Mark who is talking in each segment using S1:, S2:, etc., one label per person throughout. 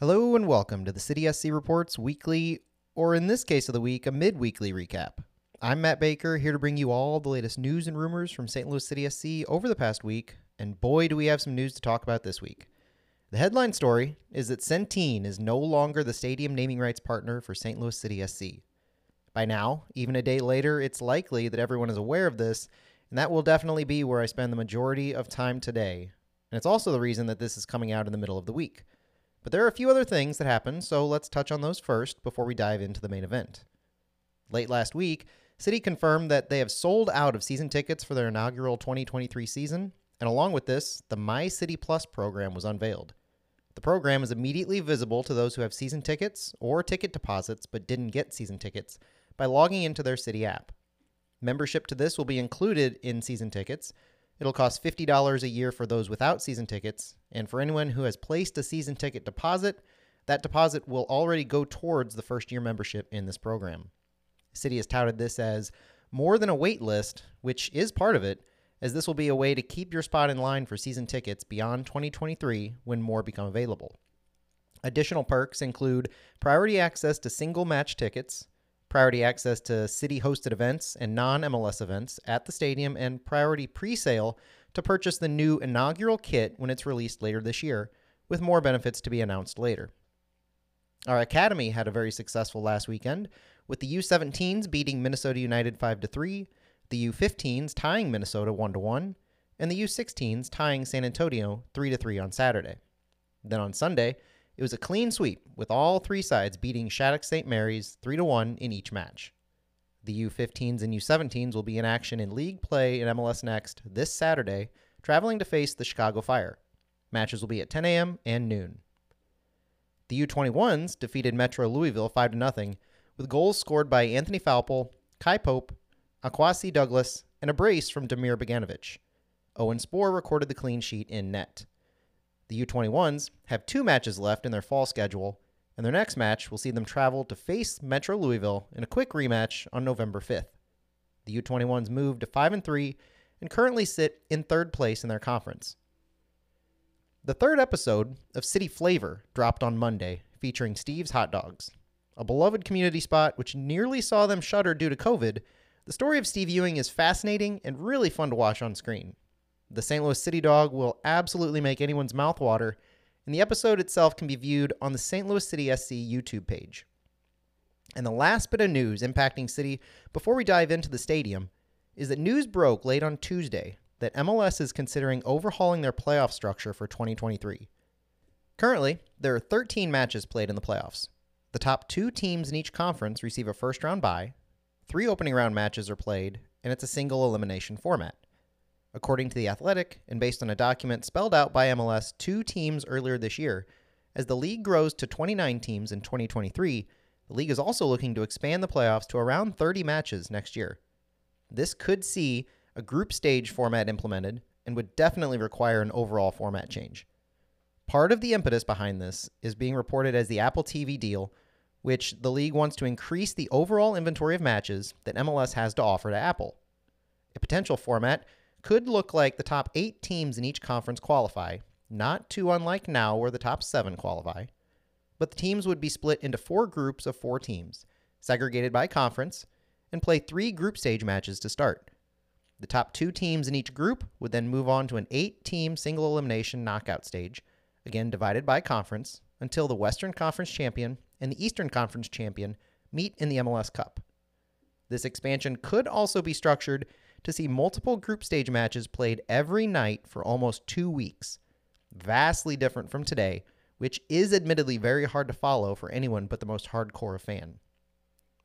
S1: Hello and welcome to the City SC Reports weekly, or in this case of the week, a mid weekly recap. I'm Matt Baker, here to bring you all the latest news and rumors from St. Louis City SC over the past week, and boy, do we have some news to talk about this week. The headline story is that Centene is no longer the stadium naming rights partner for St. Louis City SC. By now, even a day later, it's likely that everyone is aware of this, and that will definitely be where I spend the majority of time today. And it's also the reason that this is coming out in the middle of the week. But there are a few other things that happened, so let's touch on those first before we dive into the main event. Late last week, City confirmed that they have sold out of season tickets for their inaugural 2023 season, and along with this, the My City Plus program was unveiled. The program is immediately visible to those who have season tickets or ticket deposits but didn't get season tickets by logging into their City app. Membership to this will be included in season tickets, It'll cost $50 a year for those without season tickets, and for anyone who has placed a season ticket deposit, that deposit will already go towards the first year membership in this program. City has touted this as more than a wait list, which is part of it, as this will be a way to keep your spot in line for season tickets beyond 2023 when more become available. Additional perks include priority access to single match tickets, priority access to city hosted events and non MLS events at the stadium, and priority pre sale to purchase the new inaugural kit when it's released later this year, with more benefits to be announced later. Our academy had a very successful last weekend, with the U17s beating Minnesota United 5 3, the U15s tying Minnesota 1 1, and the U16s tying San Antonio 3 3 on Saturday. Then on Sunday, it was a clean sweep, with all three sides beating Shattuck St. Mary's 3 1 in each match. The U15s and U17s will be in action in league play in MLS Next this Saturday, traveling to face the Chicago Fire. Matches will be at 10 a.m. and noon. The U21s defeated Metro Louisville 5 0, with goals scored by Anthony Faupal, Kai Pope, Akwasi Douglas, and a brace from Damir Beganovic. Owen Spoor recorded the clean sheet in net. The U21s have two matches left in their fall schedule, and their next match will see them travel to face Metro Louisville in a quick rematch on November 5th. The U21s moved to 5 and 3 and currently sit in third place in their conference. The third episode of City Flavor dropped on Monday, featuring Steve's Hot Dogs. A beloved community spot which nearly saw them shutter due to COVID, the story of Steve Ewing is fascinating and really fun to watch on screen. The St. Louis City Dog will absolutely make anyone's mouth water, and the episode itself can be viewed on the St. Louis City SC YouTube page. And the last bit of news impacting City before we dive into the stadium is that news broke late on Tuesday that MLS is considering overhauling their playoff structure for 2023. Currently, there are 13 matches played in the playoffs. The top two teams in each conference receive a first round bye, three opening round matches are played, and it's a single elimination format. According to The Athletic, and based on a document spelled out by MLS to teams earlier this year, as the league grows to 29 teams in 2023, the league is also looking to expand the playoffs to around 30 matches next year. This could see a group stage format implemented and would definitely require an overall format change. Part of the impetus behind this is being reported as the Apple TV deal, which the league wants to increase the overall inventory of matches that MLS has to offer to Apple. A potential format could look like the top eight teams in each conference qualify, not too unlike now where the top seven qualify. But the teams would be split into four groups of four teams, segregated by conference, and play three group stage matches to start. The top two teams in each group would then move on to an eight team single elimination knockout stage, again divided by conference, until the Western Conference champion and the Eastern Conference champion meet in the MLS Cup. This expansion could also be structured to see multiple group stage matches played every night for almost two weeks. Vastly different from today, which is admittedly very hard to follow for anyone but the most hardcore fan.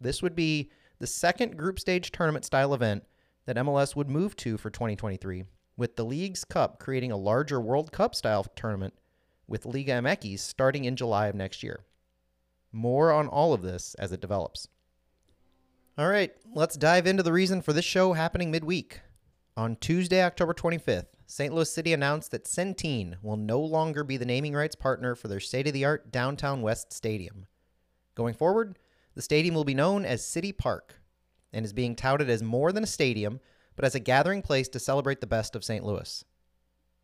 S1: This would be the second group stage tournament style event that MLS would move to for 2023, with the Leagues Cup creating a larger World Cup style tournament with Liga MX starting in July of next year. More on all of this as it develops. All right, let's dive into the reason for this show happening midweek. On Tuesday, October 25th, St. Louis City announced that Centene will no longer be the naming rights partner for their state of the art Downtown West Stadium. Going forward, the stadium will be known as City Park and is being touted as more than a stadium, but as a gathering place to celebrate the best of St. Louis.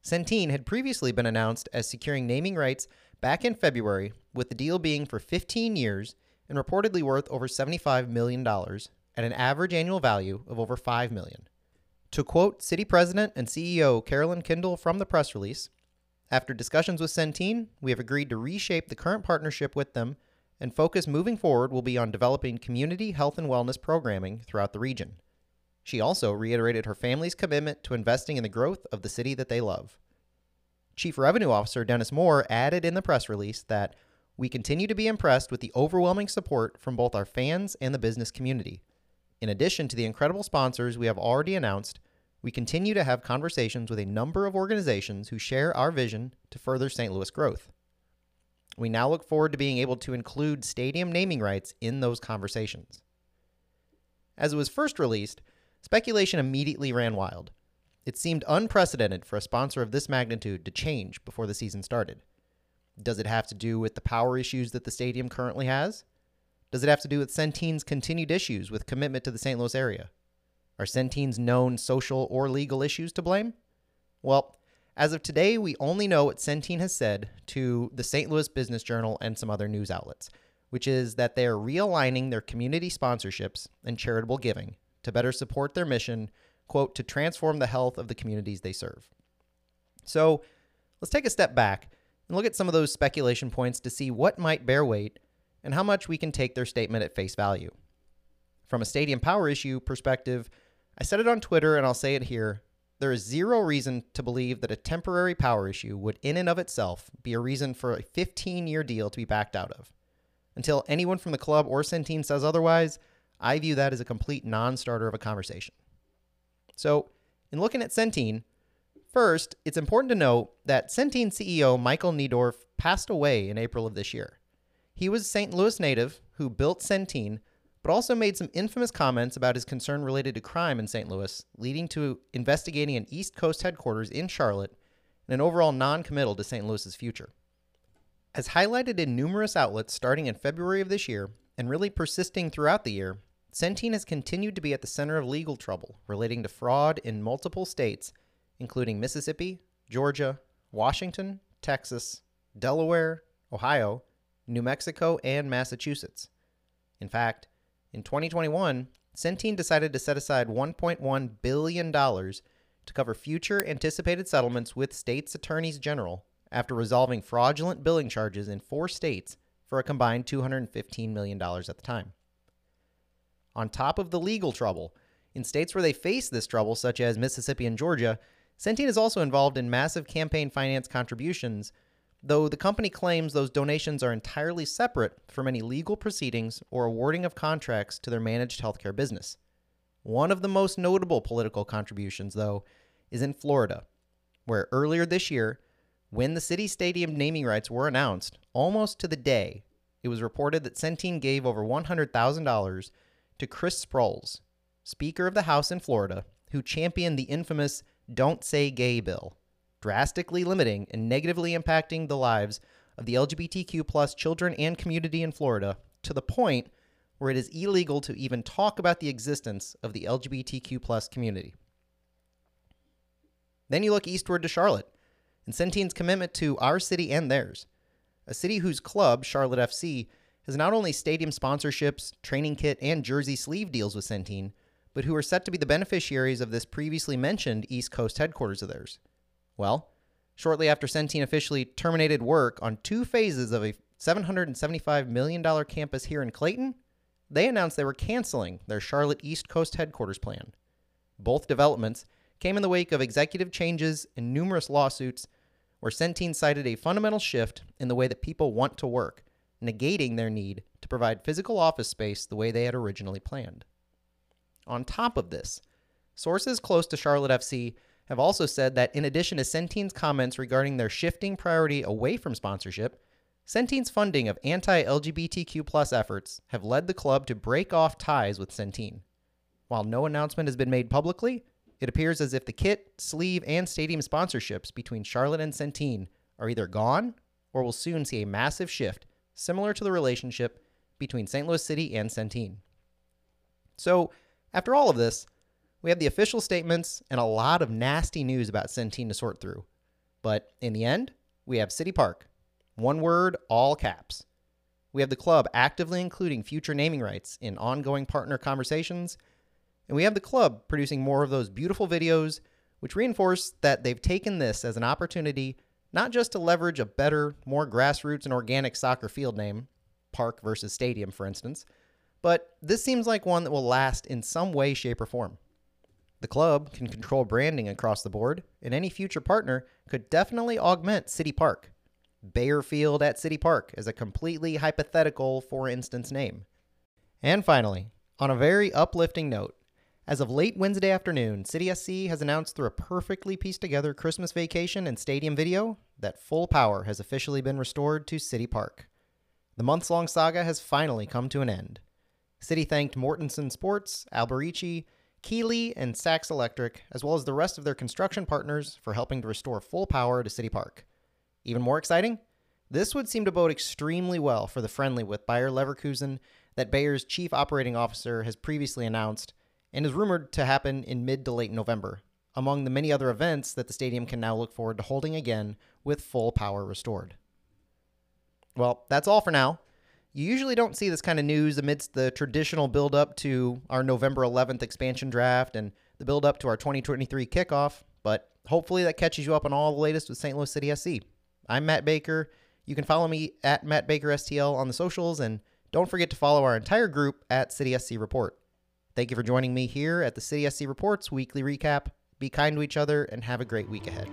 S1: Centene had previously been announced as securing naming rights back in February with the deal being for 15 years and reportedly worth over $75 million at an average annual value of over 5 million. To quote City President and CEO Carolyn Kindle from the press release, after discussions with Centene, we have agreed to reshape the current partnership with them, and focus moving forward will be on developing community health and wellness programming throughout the region. She also reiterated her family's commitment to investing in the growth of the city that they love. Chief Revenue Officer Dennis Moore added in the press release that we continue to be impressed with the overwhelming support from both our fans and the business community. In addition to the incredible sponsors we have already announced, we continue to have conversations with a number of organizations who share our vision to further St. Louis growth. We now look forward to being able to include stadium naming rights in those conversations. As it was first released, speculation immediately ran wild. It seemed unprecedented for a sponsor of this magnitude to change before the season started. Does it have to do with the power issues that the stadium currently has? Does it have to do with Centene's continued issues with commitment to the St. Louis area? Are Centene's known social or legal issues to blame? Well, as of today, we only know what Centene has said to the St. Louis Business Journal and some other news outlets, which is that they are realigning their community sponsorships and charitable giving to better support their mission, quote, to transform the health of the communities they serve. So let's take a step back and look at some of those speculation points to see what might bear weight and how much we can take their statement at face value. From a stadium power issue perspective, I said it on Twitter and I'll say it here. There is zero reason to believe that a temporary power issue would, in and of itself, be a reason for a 15 year deal to be backed out of. Until anyone from the club or Centene says otherwise, I view that as a complete non starter of a conversation. So, in looking at Centene, first, it's important to note that Centene CEO Michael Neidorff passed away in April of this year. He was a St. Louis native who built Centene, but also made some infamous comments about his concern related to crime in St. Louis, leading to investigating an East Coast headquarters in Charlotte and an overall non committal to St. Louis's future. As highlighted in numerous outlets starting in February of this year and really persisting throughout the year, Centene has continued to be at the center of legal trouble relating to fraud in multiple states, including Mississippi, Georgia, Washington, Texas, Delaware, Ohio, New Mexico, and Massachusetts. In fact, in 2021, Centene decided to set aside $1.1 billion to cover future anticipated settlements with states' attorneys general after resolving fraudulent billing charges in four states for a combined $215 million at the time. On top of the legal trouble, in states where they face this trouble, such as Mississippi and Georgia, Centene is also involved in massive campaign finance contributions though the company claims those donations are entirely separate from any legal proceedings or awarding of contracts to their managed healthcare business. One of the most notable political contributions, though, is in Florida, where earlier this year, when the city stadium naming rights were announced, almost to the day, it was reported that Centene gave over $100,000 to Chris Sprowls, Speaker of the House in Florida, who championed the infamous Don't Say Gay bill drastically limiting and negatively impacting the lives of the LGBTQ plus children and community in Florida to the point where it is illegal to even talk about the existence of the LGBTQ plus community. Then you look eastward to Charlotte and Centene's commitment to our city and theirs, a city whose club, Charlotte FC, has not only stadium sponsorships, training kit, and jersey sleeve deals with Centene, but who are set to be the beneficiaries of this previously mentioned East Coast headquarters of theirs. Well, shortly after Centene officially terminated work on two phases of a $775 million campus here in Clayton, they announced they were canceling their Charlotte East Coast headquarters plan. Both developments came in the wake of executive changes and numerous lawsuits where Centene cited a fundamental shift in the way that people want to work, negating their need to provide physical office space the way they had originally planned. On top of this, sources close to Charlotte FC have also said that in addition to Centene's comments regarding their shifting priority away from sponsorship, Centene's funding of anti-LGBTQ efforts have led the club to break off ties with Centene. While no announcement has been made publicly, it appears as if the kit, sleeve, and stadium sponsorships between Charlotte and Centene are either gone or will soon see a massive shift similar to the relationship between St. Louis City and Centene. So, after all of this, we have the official statements and a lot of nasty news about Centene to sort through. But in the end, we have City Park. One word, all caps. We have the club actively including future naming rights in ongoing partner conversations. And we have the club producing more of those beautiful videos, which reinforce that they've taken this as an opportunity not just to leverage a better, more grassroots and organic soccer field name, park versus stadium, for instance, but this seems like one that will last in some way, shape, or form. The club can control branding across the board, and any future partner could definitely augment City Park. Bayer Field at City Park is a completely hypothetical, for instance, name. And finally, on a very uplifting note, as of late Wednesday afternoon, City SC has announced through a perfectly pieced together Christmas vacation and stadium video that full power has officially been restored to City Park. The months long saga has finally come to an end. City thanked Mortenson Sports, Alberici, Keeley, and Sachs Electric, as well as the rest of their construction partners, for helping to restore full power to City Park. Even more exciting, this would seem to bode extremely well for the friendly with Bayer Leverkusen that Bayer's chief operating officer has previously announced and is rumored to happen in mid to late November, among the many other events that the stadium can now look forward to holding again with full power restored. Well, that's all for now. You usually don't see this kind of news amidst the traditional build up to our November 11th expansion draft and the build up to our 2023 kickoff, but hopefully that catches you up on all the latest with St. Louis City SC. I'm Matt Baker. You can follow me at Matt Baker STL on the socials, and don't forget to follow our entire group at City SC Report. Thank you for joining me here at the City SC Reports weekly recap. Be kind to each other and have a great week ahead.